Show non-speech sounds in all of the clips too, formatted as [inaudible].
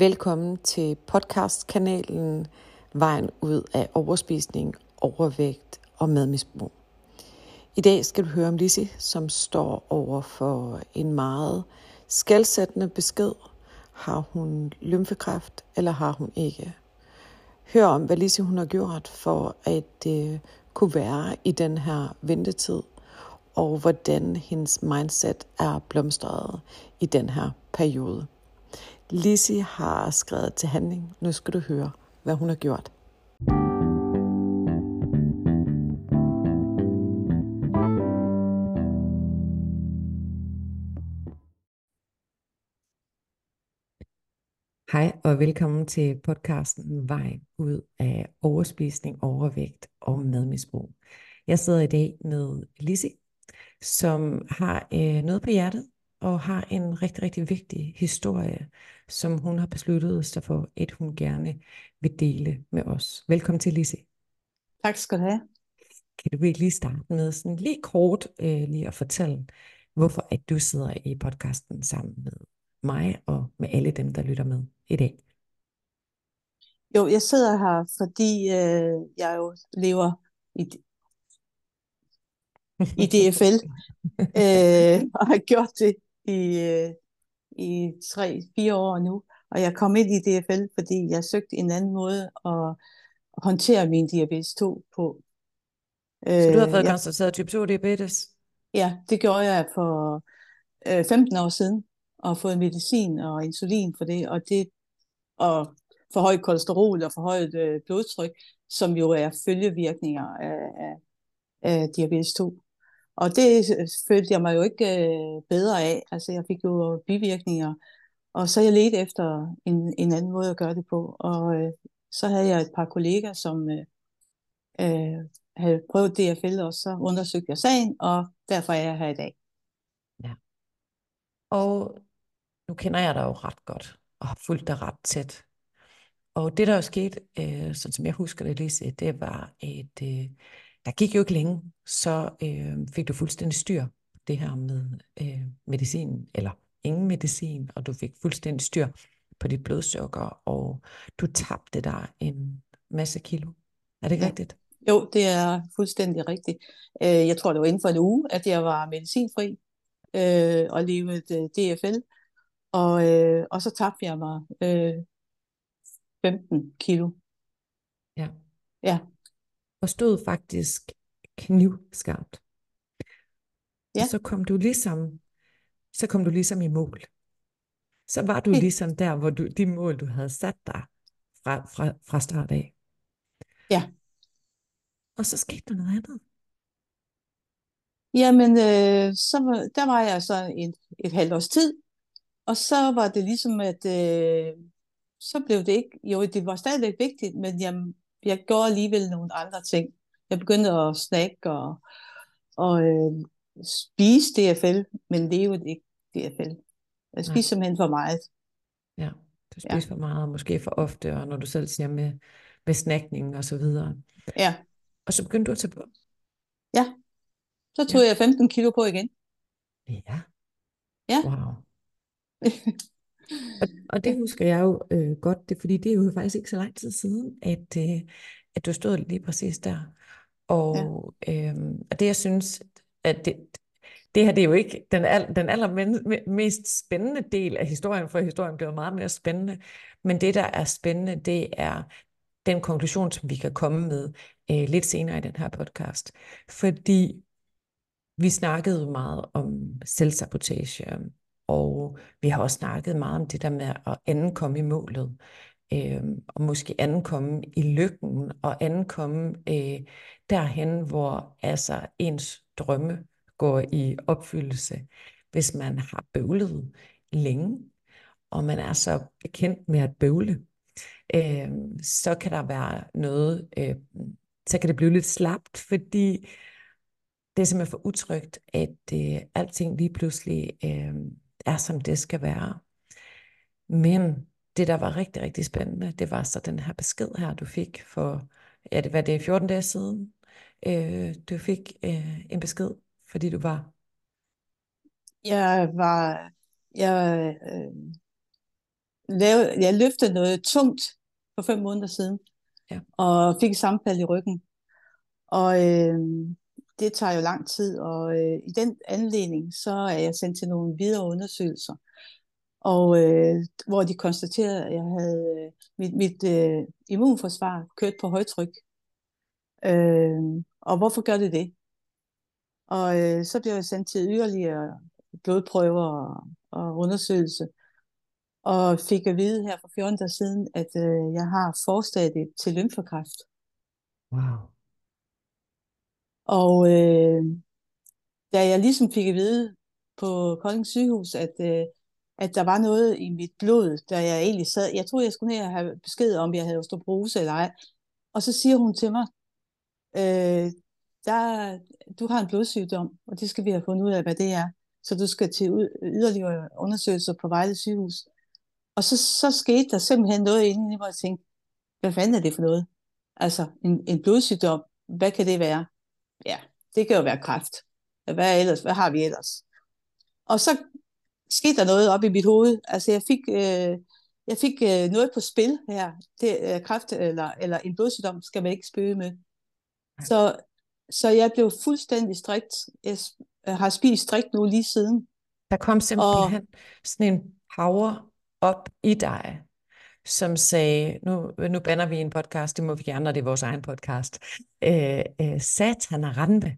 Velkommen til podcastkanalen Vejen ud af overspisning, overvægt og madmisbrug. I dag skal du høre om Lissi, som står over for en meget skældsættende besked. Har hun lymfekræft, eller har hun ikke? Hør om, hvad Lissi hun har gjort for at øh, kunne være i den her ventetid, og hvordan hendes mindset er blomstret i den her periode. Lizzie har skrevet til handling. Nu skal du høre, hvad hun har gjort. Hej og velkommen til podcasten Vej ud af overspisning, overvægt og madmisbrug. Jeg sidder i dag med Lizzie, som har øh, noget på hjertet, og har en rigtig, rigtig vigtig historie, som hun har besluttet sig for, at hun gerne vil dele med os. Velkommen til, Lise. Tak skal du have. Kan du ikke lige starte med sådan lige kort øh, lige at fortælle, hvorfor at du sidder i podcasten sammen med mig og med alle dem, der lytter med i dag? Jo, jeg sidder her, fordi øh, jeg jo lever i, i DFL, [laughs] øh, og har gjort det i, øh, i tre-fire år nu, og jeg kom ind i DFL, fordi jeg søgte en anden måde at håndtere min diabetes 2 på. Så du har fået øh, konstateret type 2 diabetes? Ja, det gjorde jeg for øh, 15 år siden, og fået medicin og insulin for det, og det og højt kolesterol og højt øh, blodtryk, som jo er følgevirkninger af, af, af diabetes 2. Og det følte jeg mig jo ikke øh, bedre af. Altså jeg fik jo bivirkninger. Og så jeg ledte efter en, en anden måde at gøre det på. Og øh, så havde jeg et par kolleger, som øh, øh, havde prøvet DFL, og så undersøgte jeg sagen, og derfor er jeg her i dag. Ja. Og nu kender jeg dig jo ret godt, og har fulgt dig ret tæt. Og det, der er sket, øh, sådan som jeg husker det, Lise, det var, et... øh, der gik jo ikke længe, så øh, fik du fuldstændig styr på det her med øh, medicin, eller ingen medicin, og du fik fuldstændig styr på dit blodsukker, og du tabte dig en masse kilo. Er det ikke ja. rigtigt? Jo, det er fuldstændig rigtigt. Øh, jeg tror, det var inden for en uge, at jeg var medicinfri øh, og levede DFL. Og, øh, og så tabte jeg mig øh, 15 kilo. Ja. Ja og stod faktisk knivskarpt. Ja. Og så kom du ligesom, så kom du ligesom i mål. Så var du ligesom der, hvor du, de mål, du havde sat dig fra, fra, fra start af. Ja. Og så skete der noget andet. Jamen, øh, så der var jeg så et, et halvt års tid, og så var det ligesom, at øh, så blev det ikke, jo, det var stadigvæk vigtigt, men jeg jeg gjorde alligevel nogle andre ting. Jeg begyndte at snakke og, og øh, spise DFL, men leve ikke DFL. Jeg spiste simpelthen for meget. Ja, du spiser ja. for meget, og måske for ofte, og når du selv siger med, med snackning og så videre. Ja. Og så begyndte du at tage på. Ja. Så tog ja. jeg 15 kilo på igen. Ja. Ja. Wow. [laughs] Og, og det husker jeg jo øh, godt, det, fordi det er jo faktisk ikke så lang tid siden, at, øh, at du stod lige præcis der. Og, ja. øh, og det jeg synes, at det, det her det er jo ikke den, al, den allermest spændende del af historien, for historien bliver meget mere spændende. Men det, der er spændende, det er den konklusion, som vi kan komme med øh, lidt senere i den her podcast. Fordi vi snakkede meget om selvsabotage, og vi har også snakket meget om det der med at ankomme i målet, øh, og måske ankomme i lykken, og ankomme øh, derhen, hvor altså ens drømme går i opfyldelse. Hvis man har bøvlet længe, og man er så bekendt med at bøvle, øh, så kan der være noget, øh, så kan det blive lidt slapt, fordi det er simpelthen for utrygt, at øh, alting lige pludselig øh, er, som det skal være. Men det, der var rigtig, rigtig spændende, det var så den her besked her, du fik for, ja, det var det 14 dage siden, øh, du fik øh, en besked, fordi du var... Jeg var, jeg, øh, lavede, jeg løftede noget tungt for fem måneder siden, ja. og fik et sammenfald i ryggen. Og øh, det tager jo lang tid, og øh, i den anledning, så er jeg sendt til nogle videre undersøgelser, og øh, hvor de konstaterede, at jeg havde øh, mit, mit øh, immunforsvar kørt på højtryk. Øh, og hvorfor gør det det? Og øh, så blev jeg sendt til yderligere blodprøver og, og undersøgelse, og fik at vide her for 14 dage siden, at øh, jeg har forstadiet til lymfekræft. Wow. Og øh, da jeg ligesom fik at vide på Kolding sygehus, at, øh, at der var noget i mit blod, da jeg egentlig sad, jeg troede, jeg skulle ned og have besked om, jeg havde osteoporose eller ej. Og så siger hun til mig, øh, der, du har en blodsygdom, og det skal vi have fundet ud af, hvad det er. Så du skal til yderligere undersøgelser på Vejle sygehus. Og så, så skete der simpelthen noget inde i mig, og jeg tænkte, hvad fanden er det for noget? Altså, en, en blodsygdom, hvad kan det være? Ja, det kan jo være kræft. Hvad, ellers, hvad har vi ellers? Og så skete der noget op i mit hoved. Altså, jeg fik, øh, jeg fik øh, noget på spil her. Det, øh, kræft eller, eller en blodsygdom skal man ikke spøge med. Så, så jeg blev fuldstændig strikt. Jeg har spist strikt nu lige siden. Der kom simpelthen og, sådan en power op i dig, som sagde, nu, nu banner vi en podcast, det må vi gerne, når det er vores egen podcast, øh, øh, satan og rente,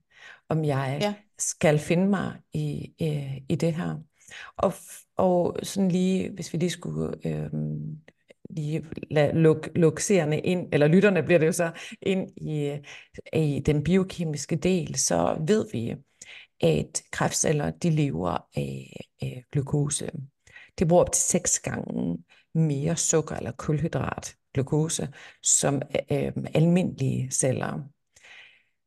om jeg ja. skal finde mig i, øh, i det her. Og, og sådan lige, hvis vi lige skulle øh, lige lade luk, luk seerne ind, eller lytterne bliver det jo så, ind i, i den biokemiske del, så ved vi, at kræftceller, de lever af, af glukose. Det bruger op til seks gange mere sukker eller kulhydrat, glukose, som øh, almindelige celler.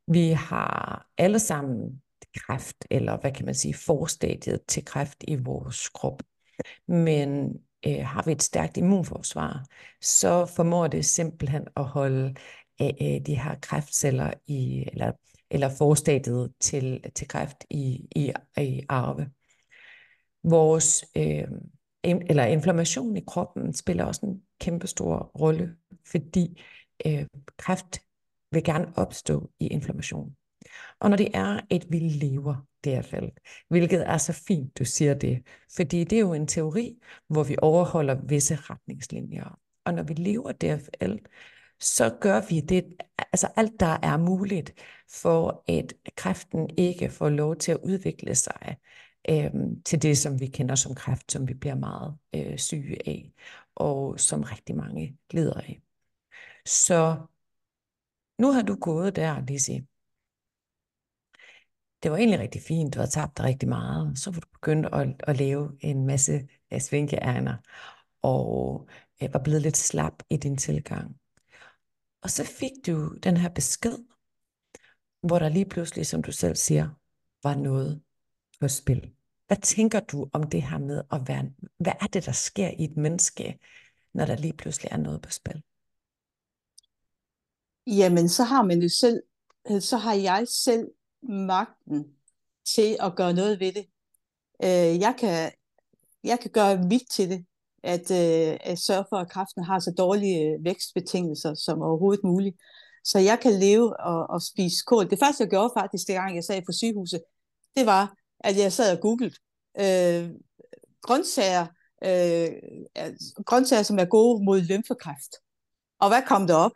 Vi har alle sammen kræft, eller hvad kan man sige, forstadiet til kræft i vores krop. Men øh, har vi et stærkt immunforsvar, så formår det simpelthen at holde øh, øh de her kræftceller i, eller, eller forstadiet til, til kræft i, i, i arve. Vores øh, eller inflammation i kroppen spiller også en kæmpe stor rolle, fordi øh, kræft vil gerne opstå i inflammation. Og når det er, at vi lever DFL, hvilket er så fint, du siger det, fordi det er jo en teori, hvor vi overholder visse retningslinjer. Og når vi lever DFL, så gør vi det, altså alt der er muligt, for at kræften ikke får lov til at udvikle sig øh, til det, som vi kender som kræft, som vi bliver meget øh, syge af, og som rigtig mange glider af. Så nu har du gået der, Lizzie. Det var egentlig rigtig fint, du har tabt dig rigtig meget. Så var du begyndt at, at lave en masse øh, svinkeærner, og øh, var blevet lidt slap i din tilgang. Og så fik du den her besked, hvor der lige pludselig, som du selv siger, var noget på spil. Hvad tænker du om det her med at være, hvad er det, der sker i et menneske, når der lige pludselig er noget på spil? Jamen, så har man jo selv, øh, så har jeg selv magten til at gøre noget ved det. Øh, jeg, kan, jeg kan gøre mit til det, at, øh, at sørge for, at kraften har så dårlige vækstbetingelser som overhovedet muligt. Så jeg kan leve og, og spise kål. Det første, jeg gjorde faktisk, det gang jeg sad på sygehuset, det var, at jeg sad og googlede øh, grøntsager, øh, grøntsager, som er gode mod lymfekræft. Og hvad kom der op?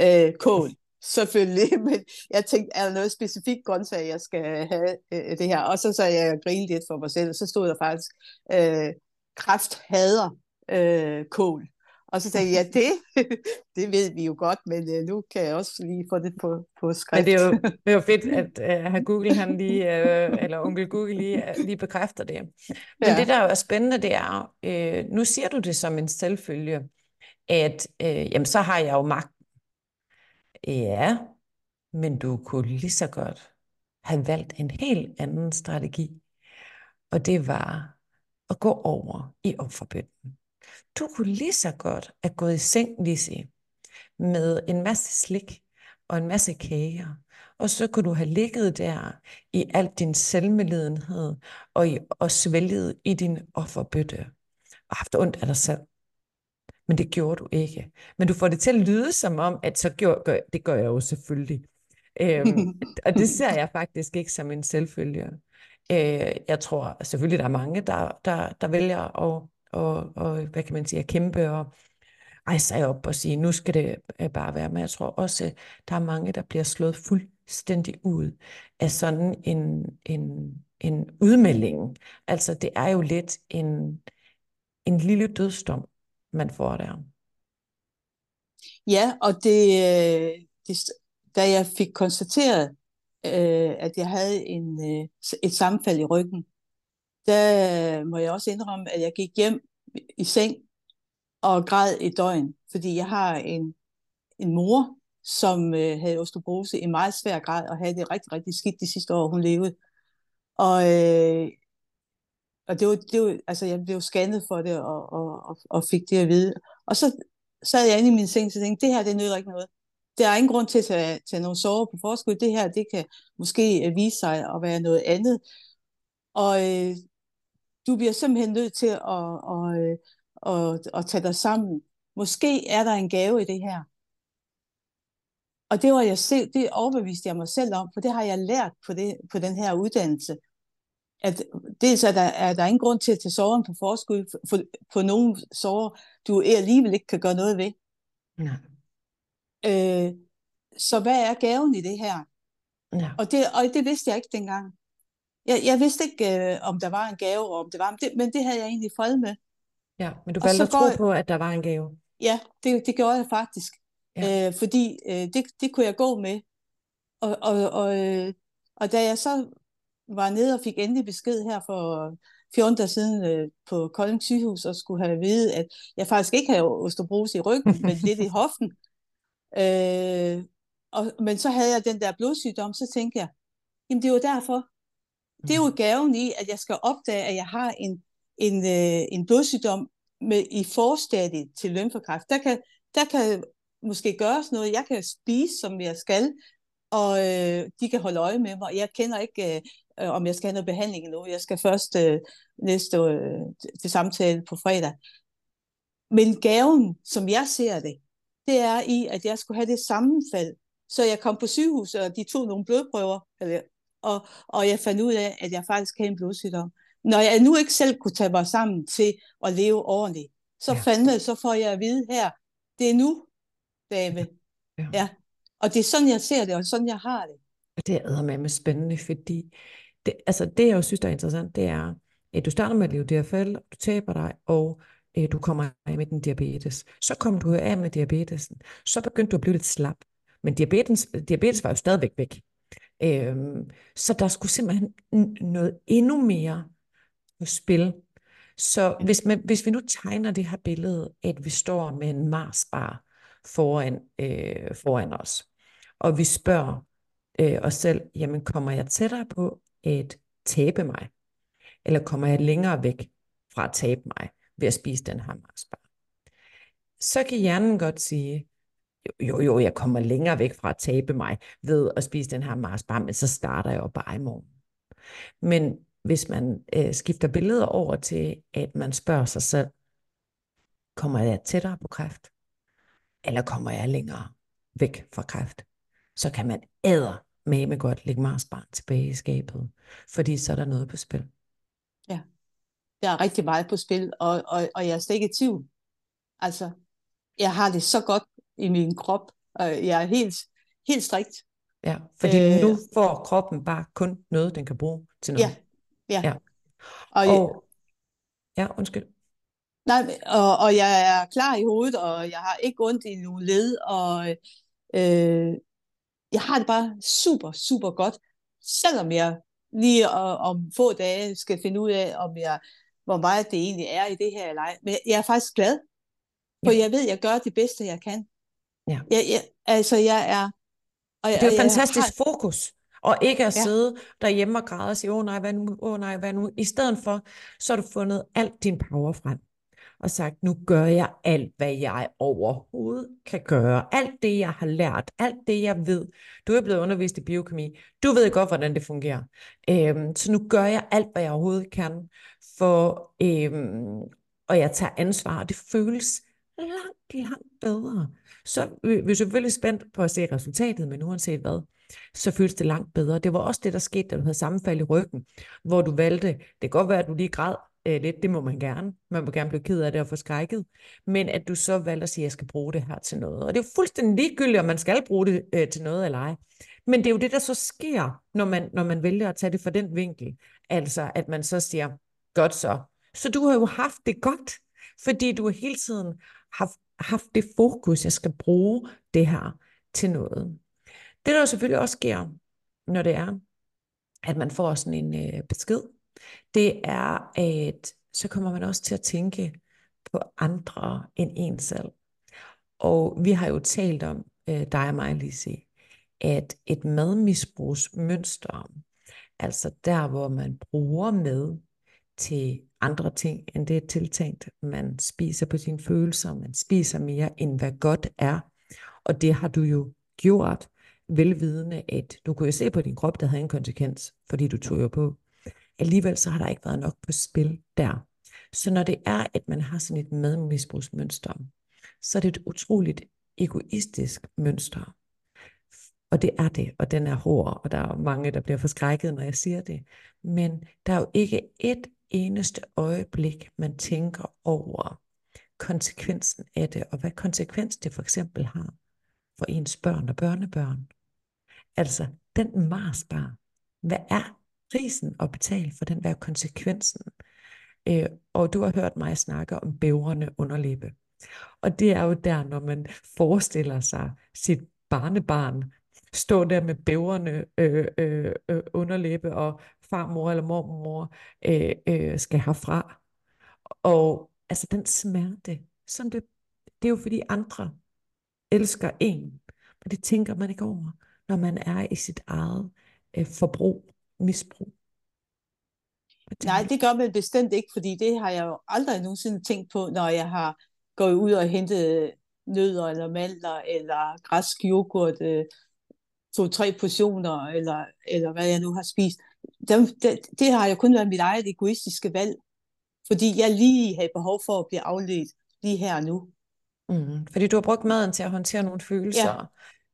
Øh, kål, [laughs] selvfølgelig. [laughs] Men jeg tænkte, er der noget specifikt grøntsag, jeg skal have øh, det her? Og så så jeg grine lidt for mig selv, så stod der faktisk, øh, kræft hader øh, kål. Og så sagde jeg, ja, det, [laughs] det ved vi jo godt, men øh, nu kan jeg også lige få det på, på skrift. Men det er jo, [laughs] det er jo fedt, at uh, Google, han lige, uh, eller onkel Google lige, uh, lige bekræfter det. Men ja. det, der er spændende, det er, uh, nu siger du det som en selvfølge, at uh, jamen, så har jeg jo magt. Ja, men du kunne lige så godt have valgt en helt anden strategi. Og det var at gå over i offerbønden. Du kunne lige så godt have gået i seng, Lizzie, med en masse slik og en masse kager. Og så kunne du have ligget der i al din selvmedledenhed og, i, og svælget i din offerbøtte og haft ondt af dig selv men det gjorde du ikke. Men du får det til at lyde som om, at så gør, gør, det gør jeg jo selvfølgelig. Øhm, [laughs] og det ser jeg faktisk ikke som en selvfølge. Øh, jeg tror selvfølgelig, der er mange, der, der, der vælger at, og, og, hvad kan man sige, at kæmpe og rejse sig op og sige, nu skal det øh, bare være. Men jeg tror også, øh, der er mange, der bliver slået fuldstændig ud af sådan en, en, en udmelding. Altså det er jo lidt en, en lille dødsdom, man får der. Ja, og det, øh, det, da jeg fik konstateret, øh, at jeg havde en, øh, et sammenfald i ryggen, der øh, må jeg også indrømme, at jeg gik hjem i seng og græd i døgn, fordi jeg har en, en mor, som øh, havde osteoporose i meget svær grad, og havde det rigtig, rigtig skidt de sidste år, hun levede. Og, øh, og det var, det var, altså jeg blev scannet for det, og, og, og, og fik det at vide. Og så sad jeg inde i min seng, og tænkte, det her, det nytter ikke noget. Der er ingen grund til at tage, tage nogle sover på forskud. Det her, det kan måske øh, vise sig at være noget andet. Og øh, du bliver simpelthen nødt til at, at, at, at, at tage dig sammen. Måske er der en gave i det her. Og det var jeg selv, det overbeviste jeg mig selv om, for det har jeg lært på, det, på den her uddannelse. At dels er der, er der ingen grund til at tage soveren på forskud for, på nogle sover, du alligevel ikke kan gøre noget ved. Ja. Øh, så hvad er gaven i det her? Ja. Og, det, og det vidste jeg ikke dengang. Jeg, jeg vidste ikke, øh, om der var en gave, og om det var, men det, men det havde jeg egentlig fred med. Ja, men du valgte at tro på, at der var en gave. Ja, det, det gjorde jeg faktisk. Ja. Øh, fordi øh, det, det kunne jeg gå med. Og, og, og, øh, og da jeg så var nede og fik endelig besked her for 14 dage siden øh, på Kolding sygehus, og skulle have at vide, at jeg faktisk ikke havde osteoporose i ryggen, men lidt i hoften. [laughs] Øh, og, men så havde jeg den der blodsygdom, så tænkte jeg, jamen det var derfor. Det er jo gaven i, at jeg skal opdage, at jeg har en, en, øh, en blodsygdom med, i forstadiet til lymfekræft. Der kan, der kan måske gøres noget. Jeg kan spise, som jeg skal, og øh, de kan holde øje med mig. Jeg kender ikke, øh, om jeg skal have noget behandling endnu. Jeg skal først øh, næste øh, til samtale på fredag. Men gaven, som jeg ser det, det er i, at jeg skulle have det sammenfald. Så jeg kom på sygehus, og de tog nogle blodprøver, og, og jeg fandt ud af, at jeg faktisk havde en blodsygdom. Når jeg nu ikke selv kunne tage mig sammen til at leve ordentligt, så ja. fandme, så får jeg at vide her, det er nu, Dave. Ja. ja. Og det er sådan, jeg ser det, og sådan, jeg har det. Og det er med med spændende, fordi det, altså det, jeg jo synes, der er interessant, det er, at du starter med at leve DFL, du taber dig, og øh, du kommer af med den diabetes. Så kom du af med diabetesen. Så begyndte du at blive lidt slap. Men diabetes, diabetes var jo stadigvæk væk. Øhm, så der skulle simpelthen noget endnu mere på spil. Så hvis, man, hvis vi nu tegner det her billede, at vi står med en Marsbar foran, øh, foran os, og vi spørger øh, os selv, jamen kommer jeg tættere på at tabe mig? Eller kommer jeg længere væk fra at tabe mig ved at spise den her Marsbar? Så kan hjernen godt sige, jo, jo, jeg kommer længere væk fra at tabe mig ved at spise den her Marsbar, men så starter jeg jo bare i morgen. Men hvis man øh, skifter billeder over til, at man spørger sig selv, kommer jeg tættere på kræft? Eller kommer jeg længere væk fra kræft? Så kan man æder med med godt lægge Marsbarn tilbage i skabet, fordi så er der noget på spil. Ja, der er rigtig meget på spil, og, og, og jeg er slet ikke i tvivl. Altså, jeg har det så godt i min krop, og jeg er helt, helt strikt. Ja, fordi øh, nu får kroppen bare kun noget, den kan bruge til noget. Ja, ja. ja. Og, og, ja, undskyld. Nej, og, og jeg er klar i hovedet, og jeg har ikke ondt i nogen led, og øh, jeg har det bare super, super godt, selvom jeg lige om få dage skal finde ud af, om jeg, hvor meget det egentlig er i det her eller ej. Men jeg er faktisk glad, for ja. jeg ved, at jeg gør det bedste, jeg kan. Ja. Jeg, jeg, altså, jeg er... Og jeg, det er jo fantastisk har... fokus. Og ikke at ja. sidde derhjemme og græde og sige, åh oh, nej, hvad nu, åh oh, nej, hvad nu. I stedet for, så har du fundet alt din power frem og sagt, nu gør jeg alt, hvad jeg overhovedet kan gøre. Alt det, jeg har lært, alt det, jeg ved. Du er blevet undervist i biokemi. Du ved godt, hvordan det fungerer. Øhm, så nu gør jeg alt, hvad jeg overhovedet kan, for, øhm, og jeg tager ansvar, det føles langt, langt bedre. Så vi er selvfølgelig spændt på at se resultatet, men uanset hvad, så føles det langt bedre. Det var også det, der skete, da du havde sammenfald i ryggen, hvor du valgte, det kan godt være, at du lige græd øh, lidt, det må man gerne. Man må gerne blive ked af det og få skrækket. Men at du så valgte at sige, at jeg skal bruge det her til noget. Og det er jo fuldstændig ligegyldigt, om man skal bruge det øh, til noget eller ej. Men det er jo det, der så sker, når man, når man vælger at tage det fra den vinkel. Altså, at man så siger, godt så. Så du har jo haft det godt, fordi du hele tiden har haft det fokus, jeg skal bruge det her til noget. Det der selvfølgelig også sker, når det er, at man får sådan en øh, besked, det er, at så kommer man også til at tænke på andre end en selv. Og vi har jo talt om, øh, dig og mig, Lise, at et madmisbrugsmønster, altså der, hvor man bruger med til andre ting, end det er tiltænkt. Man spiser på sine følelser, man spiser mere, end hvad godt er. Og det har du jo gjort, velvidende, at du kunne jo se på din krop, der havde en konsekvens, fordi du tog jo på. Alligevel så har der ikke været nok på spil der. Så når det er, at man har sådan et madmisbrugsmønster, så er det et utroligt egoistisk mønster. Og det er det, og den er hård, og der er mange, der bliver forskrækket, når jeg siger det. Men der er jo ikke et eneste øjeblik, man tænker over konsekvensen af det, og hvad konsekvens det for eksempel har for ens børn og børnebørn. Altså, den marsbar. Hvad er prisen at betale for den der konsekvensen? Øh, og du har hørt mig snakke om bævrende underlæbe. Og det er jo der, når man forestiller sig sit barnebarn stå der med bævrende øh, øh, øh, underlæbe, og farmor eller mormor øh, øh, skal herfra. Og altså den smerte, som det, det er jo fordi andre elsker en, og det tænker man ikke over, når man er i sit eget øh, forbrug, misbrug. Nej, det gør man bestemt ikke, fordi det har jeg jo aldrig nogensinde tænkt på, når jeg har gået ud og hentet nødder eller mandler eller græsk yoghurt, øh, to-tre portioner, eller, eller hvad jeg nu har spist. Det, det, det har jo kun været mit eget egoistiske valg, fordi jeg lige havde behov for at blive afledt lige her og nu. Mm, fordi du har brugt maden til at håndtere nogle følelser.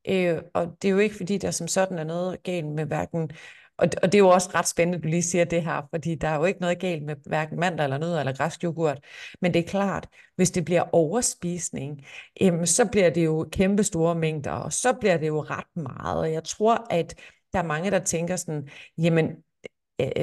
Ja. Øh, og det er jo ikke, fordi der som sådan er noget galt med hverken og, og det er jo også ret spændende, at du lige siger det her, fordi der er jo ikke noget galt med hverken mandler eller noget, eller græsk yoghurt. Men det er klart, hvis det bliver overspisning, jamen, så bliver det jo kæmpe store mængder, og så bliver det jo ret meget. Og jeg tror, at der er mange, der tænker sådan, jamen,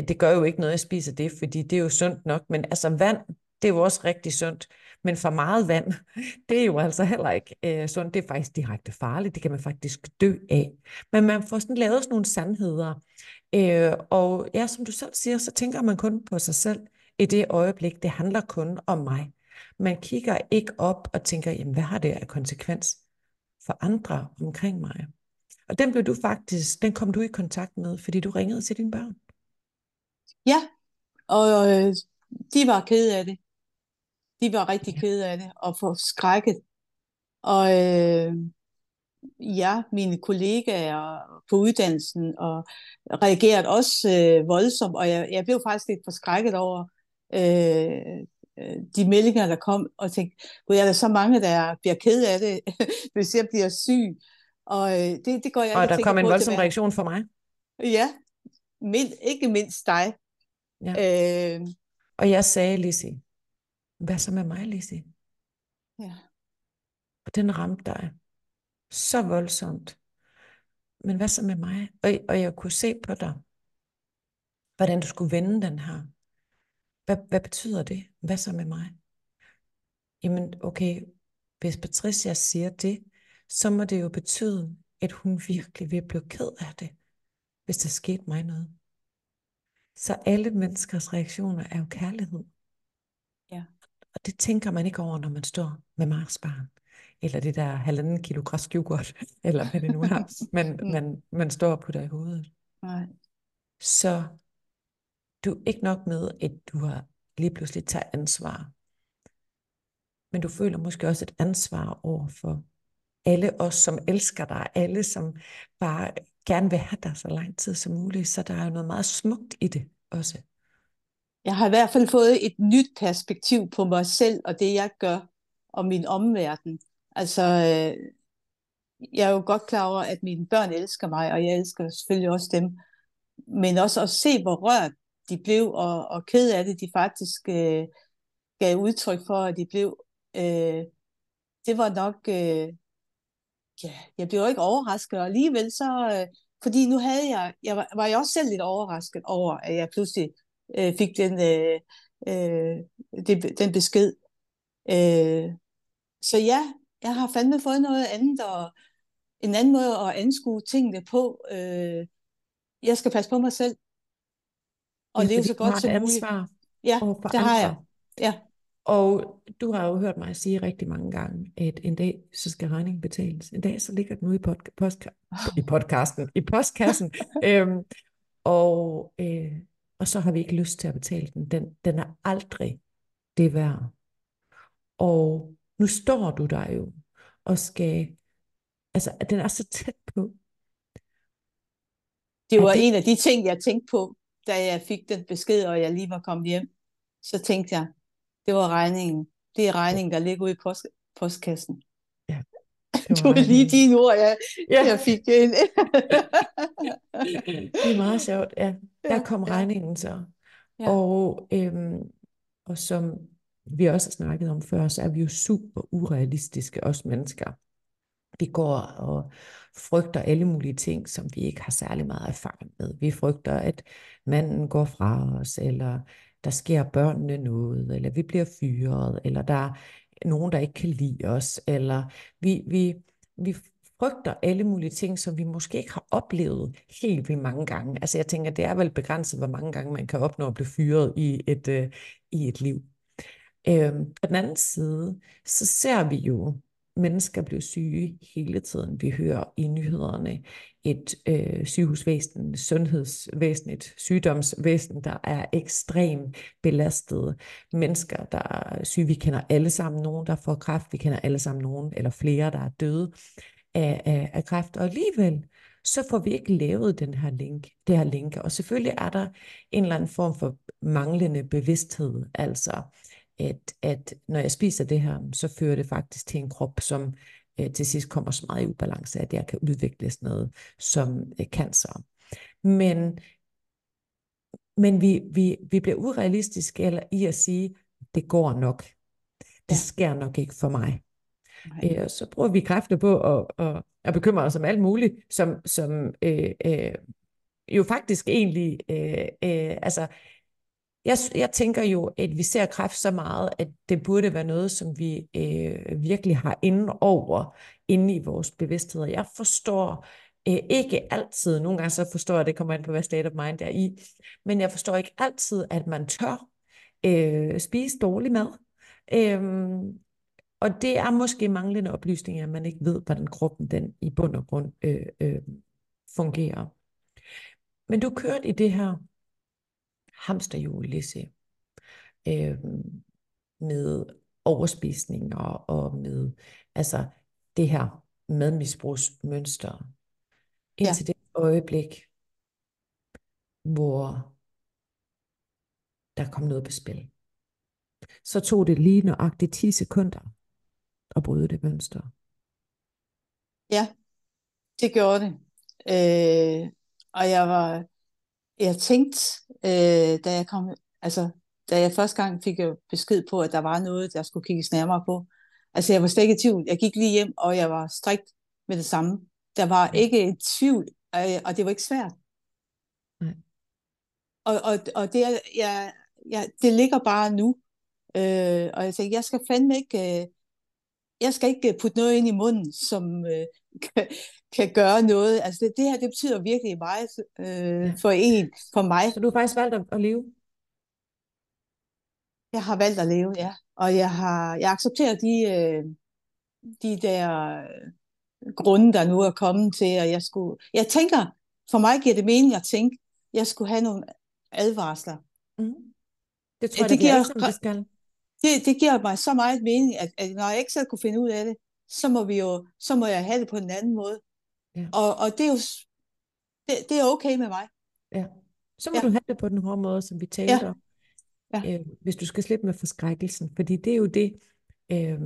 det gør jo ikke noget, at jeg spiser det, fordi det er jo sundt nok. Men altså vand, det er jo også rigtig sundt. Men for meget vand, [laughs] det er jo altså heller ikke øh, sundt. Det er faktisk direkte farligt. Det kan man faktisk dø af. Men man får sådan lavet sådan nogle sandheder. Øh, og ja, som du selv siger, så tænker man kun på sig selv i det øjeblik. Det handler kun om mig. Man kigger ikke op og tænker, jamen hvad har det af konsekvens for andre omkring mig? Og den blev du faktisk, den kom du i kontakt med, fordi du ringede til dine børn. Ja, og øh, de var kede af det. De var rigtig kede af det og for skrækket. Og øh, ja, mine kollegaer på uddannelsen og reagerede også øh, voldsomt, og jeg, jeg blev faktisk lidt forskrækket over øh, øh de meldinger, der kom, og tænkte, gud, er der så mange, der bliver ked af det, [laughs] hvis jeg bliver syg? Og øh, det, det går jeg Og der kom en voldsom reaktion for mig. Ja, mind, ikke mindst dig. Ja. Øh, og jeg sagde, Lise, hvad så med mig, Lise? Ja. Og den ramte dig så voldsomt. Men hvad så med mig? Og, og jeg kunne se på dig, hvordan du skulle vende den her. Hvad, hvad betyder det? Hvad så med mig? Jamen, okay, hvis Patricia siger det, så må det jo betyde, at hun virkelig vil blive ked af det, hvis der skete mig noget. Så alle menneskers reaktioner er jo kærlighed. Ja. Og det tænker man ikke over, når man står med Marsbarn eller det der halvanden kilo græsk yoghurt, [laughs] eller hvad det nu er, man, [laughs] mm. man, man står på dig i hovedet. Nej. Så du er ikke nok med, at du har lige pludselig taget ansvar, men du føler måske også et ansvar over for alle os, som elsker dig, alle, som bare gerne vil have dig så lang tid som muligt, så der er jo noget meget smukt i det også. Jeg har i hvert fald fået et nyt perspektiv på mig selv og det, jeg gør, og min omverden. Altså, øh, jeg er jo godt klar over, at mine børn elsker mig, og jeg elsker selvfølgelig også dem. Men også at se, hvor rørt de blev, og, og ked af det, de faktisk øh, gav udtryk for, at de blev. Øh, det var nok... Øh, ja, jeg blev jo ikke overrasket, og alligevel så... Øh, fordi nu havde jeg... Jeg var, var jeg også selv lidt overrasket over, at jeg pludselig øh, fik den, øh, øh, det, den besked. Øh, så ja, jeg har fandme fået noget andet, og en anden måde at anskue tingene på. Øh, jeg skal passe på mig selv, og ja, leve så godt som muligt. ansvar ja, det har jeg. Ja. Og du har jo hørt mig sige rigtig mange gange, at en dag, så skal regningen betales. En dag, så ligger den ude i, pod- post- i podcasten, i postkassen. [laughs] øhm, og, øh, og så har vi ikke lyst til at betale den. Den, den er aldrig det værd. Og nu står du der jo og skal, altså den er så tæt på. Det var det... en af de ting, jeg tænkte på, da jeg fik den besked, og jeg lige var kommet hjem. Så tænkte jeg, det var regningen. Det er regningen, der ligger ude i post, postkassen. Ja, det var, det lige de ord, jeg, ja. jeg fik ind. [laughs] det er meget sjovt. Ja, der kom ja. regningen så. Ja. Og, øhm, og som vi også har snakket om før, så er vi jo super urealistiske, os mennesker. Vi går og frygter alle mulige ting, som vi ikke har særlig meget erfaring med. Vi frygter, at manden går fra os, eller der sker børnene noget, eller vi bliver fyret, eller der er nogen, der ikke kan lide os, eller vi, vi, vi frygter alle mulige ting, som vi måske ikke har oplevet helt vildt mange gange. Altså jeg tænker, det er vel begrænset, hvor mange gange man kan opnå at blive fyret i et, øh, i et liv. Øh, på den anden side, så ser vi jo mennesker bliver syge hele tiden. Vi hører i nyhederne et øh, sygehusvæsen, sundhedsvæsen, et sygdomsvæsen, der er ekstremt belastet. Mennesker, der er syge. Vi kender alle sammen nogen, der får kræft. Vi kender alle sammen nogen, eller flere, der er døde af, af, af kræft. Og alligevel, så får vi ikke lavet den her link, det her link. Og selvfølgelig er der en eller anden form for manglende bevidsthed. Altså, at, at når jeg spiser det her, så fører det faktisk til en krop, som øh, til sidst kommer så meget i ubalance, at jeg kan udvikles noget som øh, cancer. Men, men vi, vi, vi bliver urealistiske eller i at sige, det går nok. Det ja. sker nok ikke for mig. Øh, så bruger vi kræfter på at, at, at bekymre os om alt muligt, som, som øh, øh, jo faktisk egentlig, øh, øh, altså jeg, jeg tænker jo, at vi ser kræft så meget, at det burde være noget, som vi øh, virkelig har inde over, inde i vores bevidsthed. Jeg forstår øh, ikke altid, nogle gange så forstår jeg, det kommer ind på, hvad state of mind er i, men jeg forstår ikke altid, at man tør øh, spise dårlig mad. Øh, og det er måske manglende oplysninger, at man ikke ved, hvordan kroppen den i bund og grund øh, øh, fungerer. Men du kørte i det her hamsterhjul, Lise, øh, med overspisning og, og med altså det her madmisbrugsmønster. Indtil ja. det øjeblik, hvor der kom noget på spil. Så tog det lige nøjagtigt 10 sekunder at bryde det mønster. Ja, det gjorde det. Øh, og jeg var, jeg tænkte, øh, da jeg kom, altså, da jeg første gang fik besked på, at der var noget, der skulle kigges nærmere på. Altså, jeg var slet ikke i tvivl. Jeg gik lige hjem, og jeg var strikt med det samme. Der var ikke et tvivl, og det var ikke svært. Nej. Og, og, og det, er, jeg, jeg, det ligger bare nu. Øh, og jeg tænkte, jeg skal fandme ikke, øh, jeg skal ikke putte noget ind i munden, som øh, kan, kan gøre noget. Altså det, det her, det betyder virkelig meget øh, for en, for mig. Så du har faktisk valgt at, at leve? Jeg har valgt at leve, ja. Og jeg har jeg accepterer de, øh, de der øh, grunde, der nu er kommet til, at jeg skulle... Jeg tænker, for mig giver det mening at tænke, at jeg skulle have nogle advarsler. Mm. Det tror jeg, det, det giver, som det skal. Det, det giver mig så meget mening, at, at når jeg ikke selv kunne finde ud af det, så må, vi jo, så må jeg have det på en anden måde. Ja. Og, og det er jo det, det er okay med mig. Ja. Så må ja. du have det på den hårde måde, som vi talte ja. om. Ja. Øh, hvis du skal slippe med forskrækkelsen. Fordi det er jo det, øh,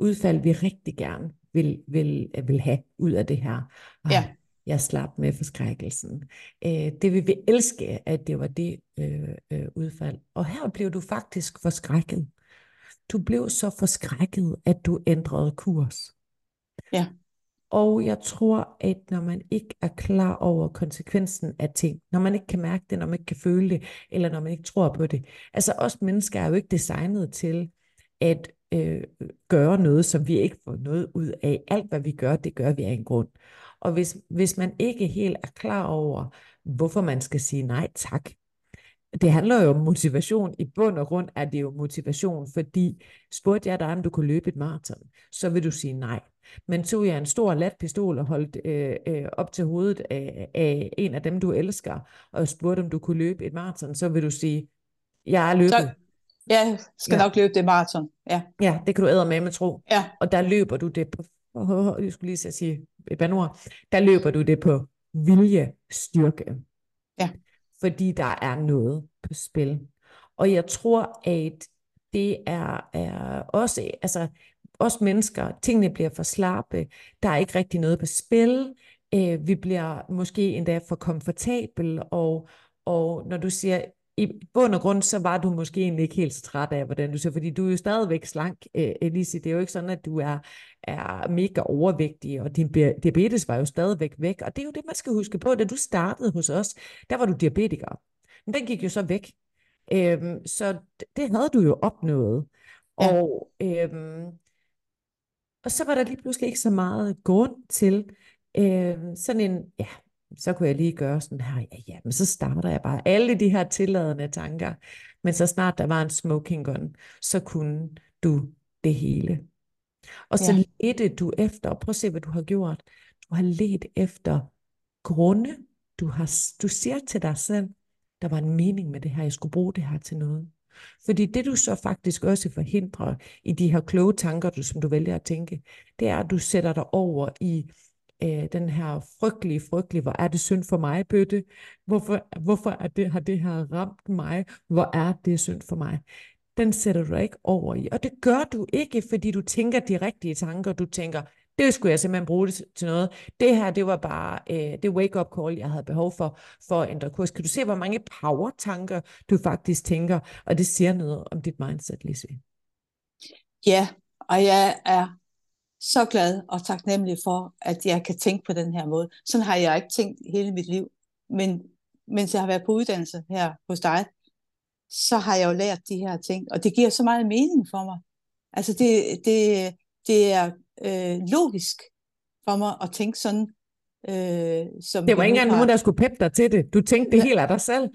udfald, vi rigtig gerne vil, vil, vil have ud af det her. Og Ja. Jeg slap med forskrækkelsen. Øh, det vil vi elske, at det var det øh, øh, udfald. Og her blev du faktisk forskrækket. Du blev så forskrækket, at du ændrede kurs. Ja. Og jeg tror, at når man ikke er klar over konsekvensen af ting, når man ikke kan mærke det, når man ikke kan føle det, eller når man ikke tror på det. Altså os mennesker er jo ikke designet til at øh, gøre noget, som vi ikke får noget ud af. Alt hvad vi gør, det gør vi af en grund. Og hvis, hvis man ikke helt er klar over, hvorfor man skal sige nej tak, det handler jo om motivation. I bund og grund er det jo motivation, fordi spurgte jeg dig, om du kunne løbe et maraton, så vil du sige nej. Men tog jeg en stor latpistol og holdt øh, øh, op til hovedet af, af en af dem, du elsker, og spurgte, om du kunne løbe et maraton, så vil du sige, jeg er løbet. Så, jeg skal Ja. nok løbe det maraton. Ja, Ja, det kan du æde med med tro. ja, Og der løber du det på, oh, jeg skulle lige sige et bandord, der løber du det på viljestyrke. Ja. Fordi der er noget på spil. Og jeg tror, at det er, er også, altså os mennesker, tingene bliver for slappe, der er ikke rigtig noget på spil, øh, vi bliver måske endda for komfortabel, og, og når du siger, i bund og grund, så var du måske egentlig ikke helt så træt af, hvordan du ser, fordi du er jo stadigvæk slank, øh, Elise. Det er jo ikke sådan, at du er, er mega overvægtig, og din be- diabetes var jo stadigvæk væk. Og det er jo det, man skal huske på. Da du startede hos os, der var du diabetiker. Men den gik jo så væk. Øhm, så det havde du jo opnået. Ja. Og, øhm, og så var der lige pludselig ikke så meget grund til øhm, sådan en, ja, så kunne jeg lige gøre sådan her, ja, ja, men så starter jeg bare alle de her tilladende tanker. Men så snart der var en smoking gun, så kunne du det hele. Og så Ja. ledte du efter, prøv at se, hvad du har gjort. Du har let efter grunde. Du, har, du siger til dig selv, der var en mening med det her, jeg skulle bruge det her til noget. Fordi det du så faktisk også forhindrer i de her kloge tanker, du, som du vælger at tænke, det er, at du sætter dig over i øh, den her frygtelige, frygtelige, hvor er det synd for mig, bøtte? Hvorfor, hvorfor er det, har det her ramt mig? Hvor er det synd for mig? Den sætter du dig ikke over i. Og det gør du ikke, fordi du tænker de rigtige tanker. Du tænker, det skulle jeg simpelthen bruge det til noget. Det her, det var bare øh, det wake-up call, jeg havde behov for, for at ændre kurs. Kan du se, hvor mange power-tanker du faktisk tænker? Og det siger noget om dit mindset, Lise. ja. Og jeg er så glad og taknemmelig for, at jeg kan tænke på den her måde. Sådan har jeg ikke tænkt hele mit liv. Men mens jeg har været på uddannelse her hos dig, så har jeg jo lært de her ting, og det giver så meget mening for mig. Altså det, det, det er øh, logisk for mig at tænke sådan, øh, som Det var ikke engang nogen, der skulle peppe dig til det. Du tænkte det Ja. helt af dig selv.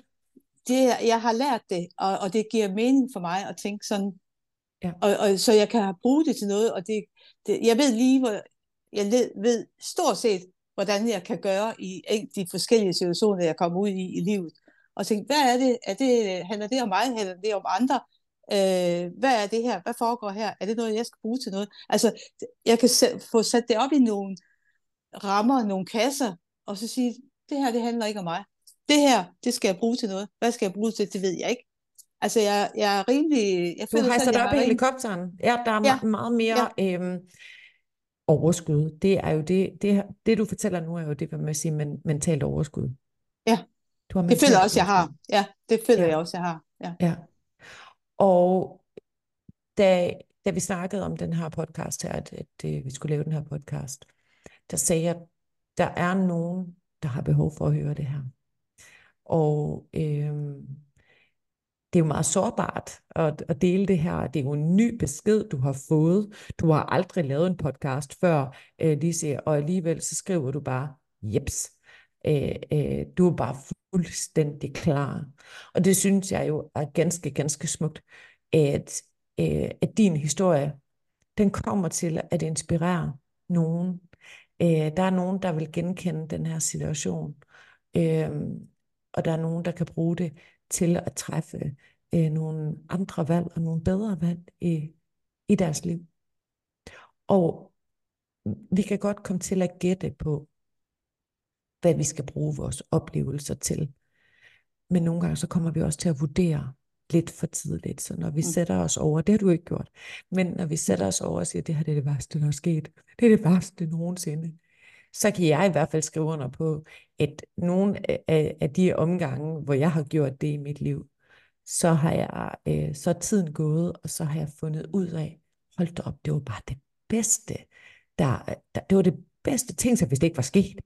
det, jeg har lært det, og, og det giver mening for mig at tænke sådan, Ja. og, og, så jeg kan bruge det til noget, og det, det, jeg ved lige, hvor, jeg led, ved stort set, hvordan jeg kan gøre i de forskellige situationer, jeg kommer ud i i livet, og tænke, hvad er det, er det handler det om mig, handler det om andre, øh, hvad er det her, hvad foregår her, er det noget, jeg skal bruge til noget, altså, jeg kan få sat det op i nogle rammer, nogle kasser, og så sige, det her, det handler ikke om mig, det her, det skal jeg bruge til noget. Hvad skal jeg bruge til? Det ved jeg ikke. Altså, jeg, jeg er rimelig... Jeg Du føler hejser selv, dig op i rimelig- helikopteren. Ja, der er Ja. ja. meget mere øhm, overskud. Det er jo det, det, det, du fortæller nu, er jo det, hvad man siger, men, mentalt overskud. Ja. Du har Det mentalt føler jeg også, jeg har. Ja, det føler Ja. jeg også, jeg har. Ja. Ja. Og da, da vi snakkede om den her podcast her, at, at at vi skulle lave den her podcast, der sagde jeg, der er nogen, der har behov for at høre det her. Og øh, det er jo meget sårbart at, at dele det her. Det er jo en ny besked, du har fået. Du har aldrig lavet en podcast før, øh, Lise, og alligevel så skriver du bare, jeps. Øh, øh, du er bare fuldstændig klar. Og det synes jeg jo er ganske, ganske smukt, at, øh, at din historie, den kommer til at inspirere nogen. Øh, der er nogen, der vil genkende den her situation. Øh, og der er nogen, der kan bruge det til at træffe nogle andre valg og nogle bedre valg i, i deres liv. Og vi kan godt komme til at gætte på, hvad vi skal bruge vores oplevelser til. Men nogle gange så kommer vi også til at vurdere, lidt for tidligt. Så når vi mm. sætter os over, det har du ikke gjort, men når vi sætter os over og siger, det her det er det værste, der er sket, det er det værste nogensinde, så kan jeg i hvert fald skrive under på, at nogle af, af de omgange, hvor jeg har gjort det i mit liv, så har jeg, øh, så er tiden gået, og så har jeg fundet ud af, hold da op, det var bare det bedste, der, der, det var det bedste ting, så hvis det ikke var sket.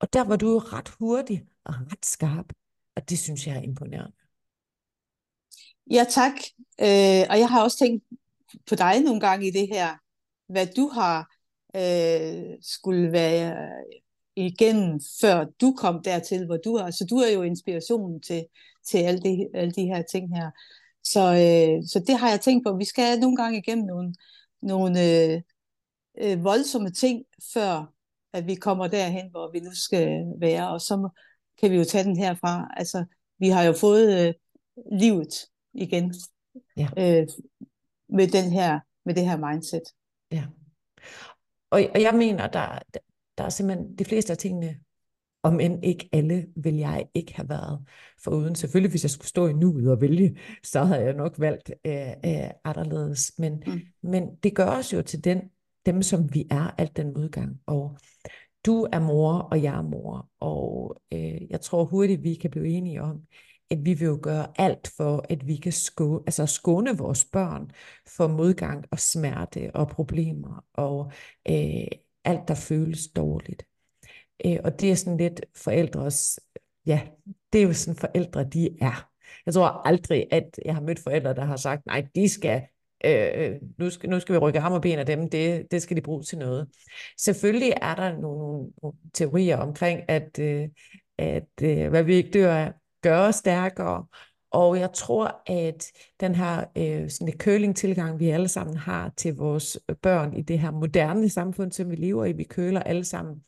Og der var du jo ret hurtig og ret skarp, og det synes jeg er imponerende. Ja, tak. Øh, og jeg har også tænkt på dig nogle gange i det her, hvad du har øh, skulle være igennem, før du kom dertil, hvor du er. Så du er jo inspirationen til, til alle, de, alle de her ting her. Så, øh, så det har jeg tænkt på. Vi skal nogle gange igennem nogle, nogle øh, øh, voldsomme ting, før at vi kommer derhen, hvor vi nu skal være. Og så kan vi jo tage den herfra. Altså, vi har jo fået øh, livet igen ja. øh, med, den her, med det her mindset. Ja. Og, og jeg mener, der, der er simpelthen de fleste af tingene, om end ikke alle, vil jeg ikke have været for uden. Selvfølgelig, hvis jeg skulle stå i nuet og vælge, så havde jeg nok valgt øh, øh, anderledes. Men, mm. men det gør os jo til den, dem, som vi er, alt den modgang. Og du er mor, og jeg er mor. Og øh, jeg tror hurtigt, vi kan blive enige om, at vi vil jo gøre alt for, at vi kan skå, altså skåne vores børn for modgang og smerte og problemer og øh, alt, der føles dårligt. Øh, og det er sådan lidt forældres, ja, det er jo sådan forældre, de er. Jeg tror aldrig, at jeg har mødt forældre, der har sagt, nej, de skal, Øh, øh, nu, skal nu skal vi rykke ham og ben af dem, det, det skal de bruge til noget. Selvfølgelig er der nogle, nogle teorier omkring, at, øh, at øh, hvad vi ikke dør af, gør os stærkere, og jeg tror, at den her øh, sådan køling-tilgang, vi alle sammen har til vores børn i det her moderne samfund, som vi lever i, vi køler alle sammen,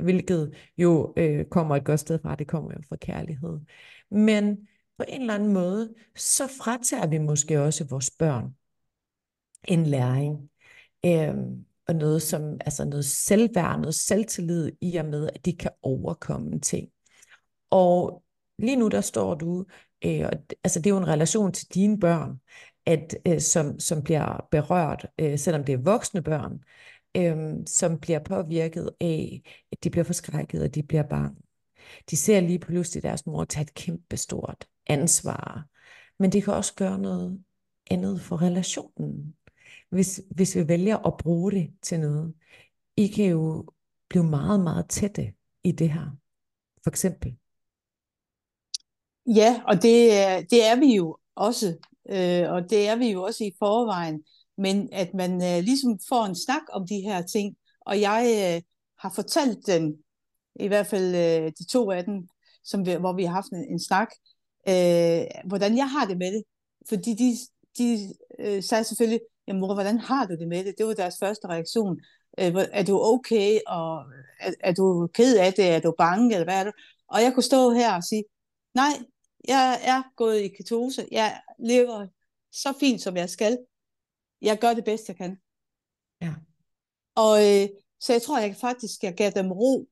hvilket jo øh, kommer et godt sted fra, det kommer jo fra kærlighed. Men på en eller anden måde, så fratager vi måske også vores børn en læring. Øh, og noget som, altså noget selvværd, noget selvtillid i og med, at de kan overkomme ting. Og lige nu der står du Øh, og, altså det er jo en relation til dine børn, at, øh, som, som bliver berørt, øh, selvom det er voksne børn, øh, som bliver påvirket af, at de bliver forskrækket, og de bliver bange. De ser lige pludselig deres mor tage et kæmpe stort ansvar. Men det kan også gøre noget andet for relationen. Hvis, hvis vi vælger at bruge det til noget. I kan jo blive meget, meget tætte i det her. For eksempel. Ja, og det, det er vi jo også, øh, og det er vi jo også i forvejen, men at man øh, ligesom får en snak om de her ting, og jeg øh, har fortalt dem, i hvert fald øh, de to af dem, som vi, hvor vi har haft en, en snak, øh, hvordan jeg har det med det. Fordi de, de øh, sagde selvfølgelig, jamen mor, hvordan har du det med det? Det var deres første reaktion. Øh, er du okay, og er, er du ked af det, er du bange, eller hvad er du? Og jeg kunne stå her og sige, nej, jeg er gået i ketose. Jeg lever så fint, som jeg skal. Jeg gør det bedst, jeg kan. Ja. Og øh, så jeg tror, jeg faktisk jeg gav dem ro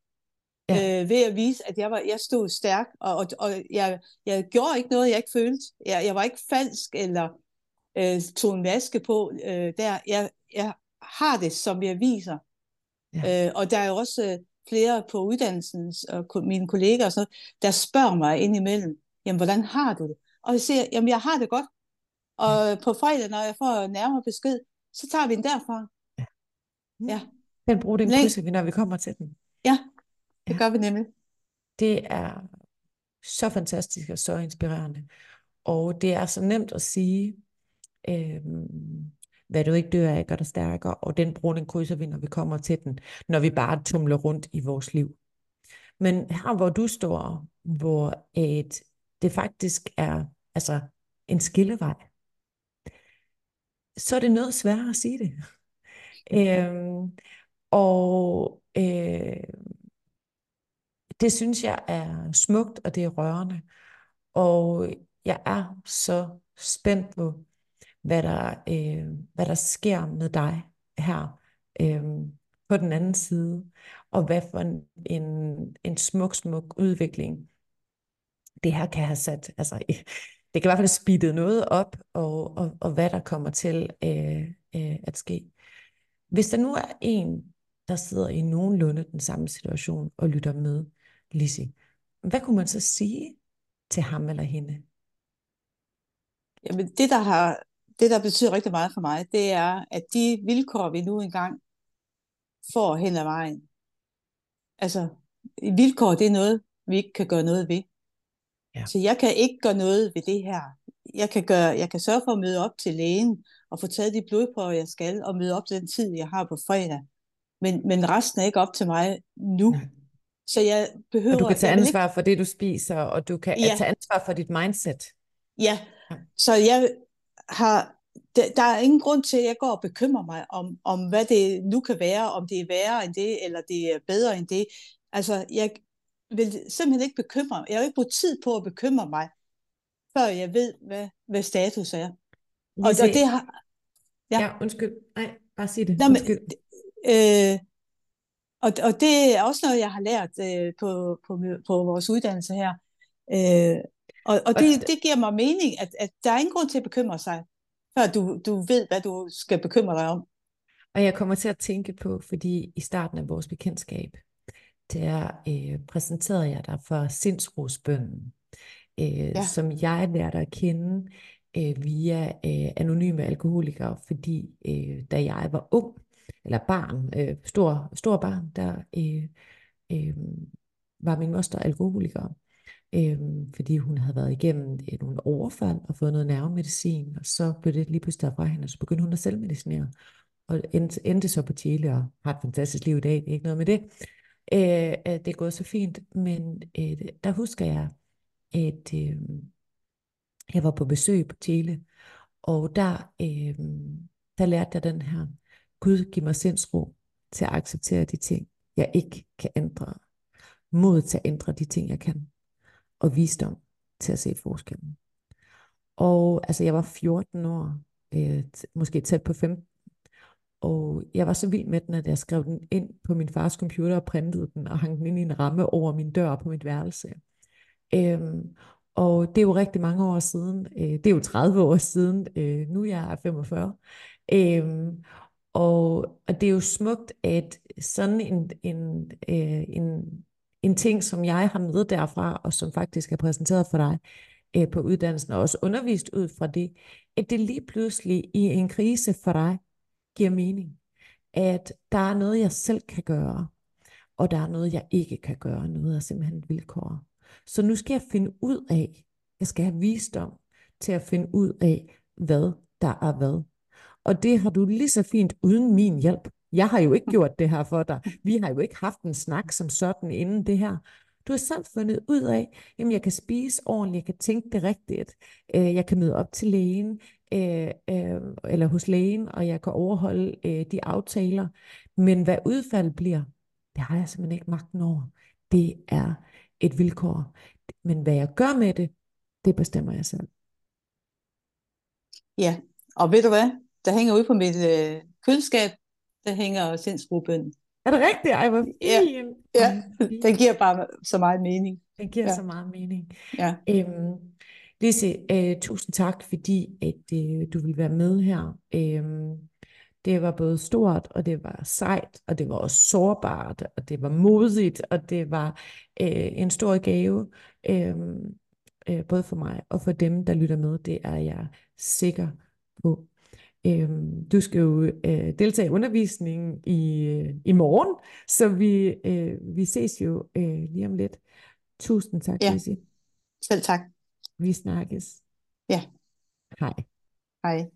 ja. øh, ved at vise, at jeg var jeg stod stærk, og, og, og jeg, jeg gjorde ikke noget, jeg ikke følte. Jeg, jeg var ikke falsk, eller øh, tog en maske på øh, der. Jeg, jeg har det, som jeg viser. Ja. Øh, og der er jo også øh, flere på uddannelsen, og mine kolleger og sådan noget, der spørger mig indimellem, jamen hvordan har du det? Og jeg siger, jamen jeg har det godt. Og på fredag, når jeg får nærmere besked, så tager vi den derfra. Ja. ja. Den bruger den krydser vi, når vi kommer til den. Ja, det ja. gør vi nemlig. Det er så fantastisk og så inspirerende. Og det er så nemt at sige, øh, hvad du ikke dør af, gør dig stærkere, og den den krydser vi, når vi kommer til den, når vi bare tumler rundt i vores liv. Men her, hvor du står, hvor et det faktisk er altså en skillevej, så er det noget sværere at sige det. øhm, og øh, det synes jeg er smukt, og det er rørende. Og jeg er så spændt på, hvad der, øh, hvad der sker med dig her øh, på den anden side, og hvad for en, en, en smuk, smuk udvikling det her kan have sat, altså det kan i hvert fald speedet noget op, og, og, og hvad der kommer til øh, øh, at ske. Hvis der nu er en, der sidder i nogenlunde den samme situation og lytter med, Lizzie, hvad kunne man så sige til ham eller hende? Jamen det, der har, det, der betyder rigtig meget for mig, det er, at de vilkår, vi nu engang får hen ad vejen, altså vilkår, det er noget, vi ikke kan gøre noget ved. Ja. Så jeg kan ikke gøre noget ved det her. Jeg kan, gøre, jeg kan sørge for at møde op til lægen og få taget de blodprøver, jeg skal, og møde op til den tid, jeg har på fredag. Men, men resten er ikke op til mig nu. Ja. Så jeg behøver... Og du kan tage ansvar ikke... for det, du spiser, og du kan ja. tage ansvar for dit mindset. Ja. så jeg har... Der er ingen grund til, at jeg går og bekymrer mig om, om, hvad det nu kan være, om det er værre end det, eller det er bedre end det. Altså, jeg vil simpelthen ikke bekymre mig. Jeg har ikke brugt tid på at bekymre mig, før jeg ved, hvad, hvad status er. Og, og det har... Ja. ja, undskyld. Nej, bare sig det. Nå, men, øh, og, og det er også noget, jeg har lært øh, på, på, på vores uddannelse her. Øh, og og det, det giver mig mening, at, at der er ingen grund til at bekymre sig, før du, du ved, hvad du skal bekymre dig om. Og jeg kommer til at tænke på, fordi i starten af vores bekendtskab, der øh, præsenterede jeg dig for sindsrosbønden, øh, ja. som jeg lærte at kende øh, via øh, anonyme alkoholikere, fordi øh, da jeg var ung, eller barn, øh, stor, stor barn, der øh, øh, var min moster alkoholiker, øh, fordi hun havde været igennem øh, nogle overfald og fået noget nervemedicin, og så blev det lige pludselig derfra hende, og så begyndte hun at selvmedicinere, og endte, endte så på Chile og har et fantastisk liv i dag, ikke noget med det. Øh, det er gået så fint, men øh, der husker jeg, at øh, jeg var på besøg på Chile, og der, øh, der lærte jeg den her, Gud giv mig sindsro til at acceptere de ting, jeg ikke kan ændre. Mod til at ændre de ting, jeg kan. Og visdom til at se forskellen. Og altså, jeg var 14 år, øh, måske tæt på 15, og jeg var så vild med den, at jeg skrev den ind på min fars computer og printede den og hang den ind i en ramme over min dør på mit værelse. Øhm, og det er jo rigtig mange år siden. Øh, det er jo 30 år siden. Øh, nu er jeg 45. Øhm, og, og det er jo smukt, at sådan en, en, øh, en, en ting, som jeg har med derfra, og som faktisk er præsenteret for dig øh, på uddannelsen, og også undervist ud fra det, at det lige pludselig i en krise for dig, giver mening. At der er noget, jeg selv kan gøre, og der er noget, jeg ikke kan gøre. Noget er simpelthen vilkår. Så nu skal jeg finde ud af, jeg skal have visdom til at finde ud af, hvad der er hvad. Og det har du lige så fint uden min hjælp. Jeg har jo ikke [laughs] gjort det her for dig. Vi har jo ikke haft en snak som sådan inden det her. Du har selv fundet ud af, at jeg kan spise ordentligt, jeg kan tænke det rigtigt, øh, jeg kan møde op til lægen, øh, øh, eller hos lægen, og jeg kan overholde øh, de aftaler. Men hvad udfald bliver, det har jeg simpelthen ikke magten over. Det er et vilkår. Men hvad jeg gør med det, det bestemmer jeg selv. Ja, og ved du hvad? Der hænger ude på mit øh, køleskab, der hænger sindsrobøn. Er det rigtigt? Ej, hvor fint. Ja, ja. den giver bare så meget mening. Den giver ja. så meget mening. Ja. Øhm, Lise, uh, tusind tak, fordi at uh, du vil være med her. Um, det var både stort, og det var sejt, og det var også sårbart, og det var modigt, og det var uh, en stor gave, um, uh, både for mig og for dem, der lytter med. Det er jeg sikker på. Um, du skal jo uh, deltage i undervisningen i, uh, i morgen, så vi, uh, vi ses jo uh, lige om lidt. Tusind tak, ja. Lise. Selv tak. Vi snakkes. Ja. Hej. Hej.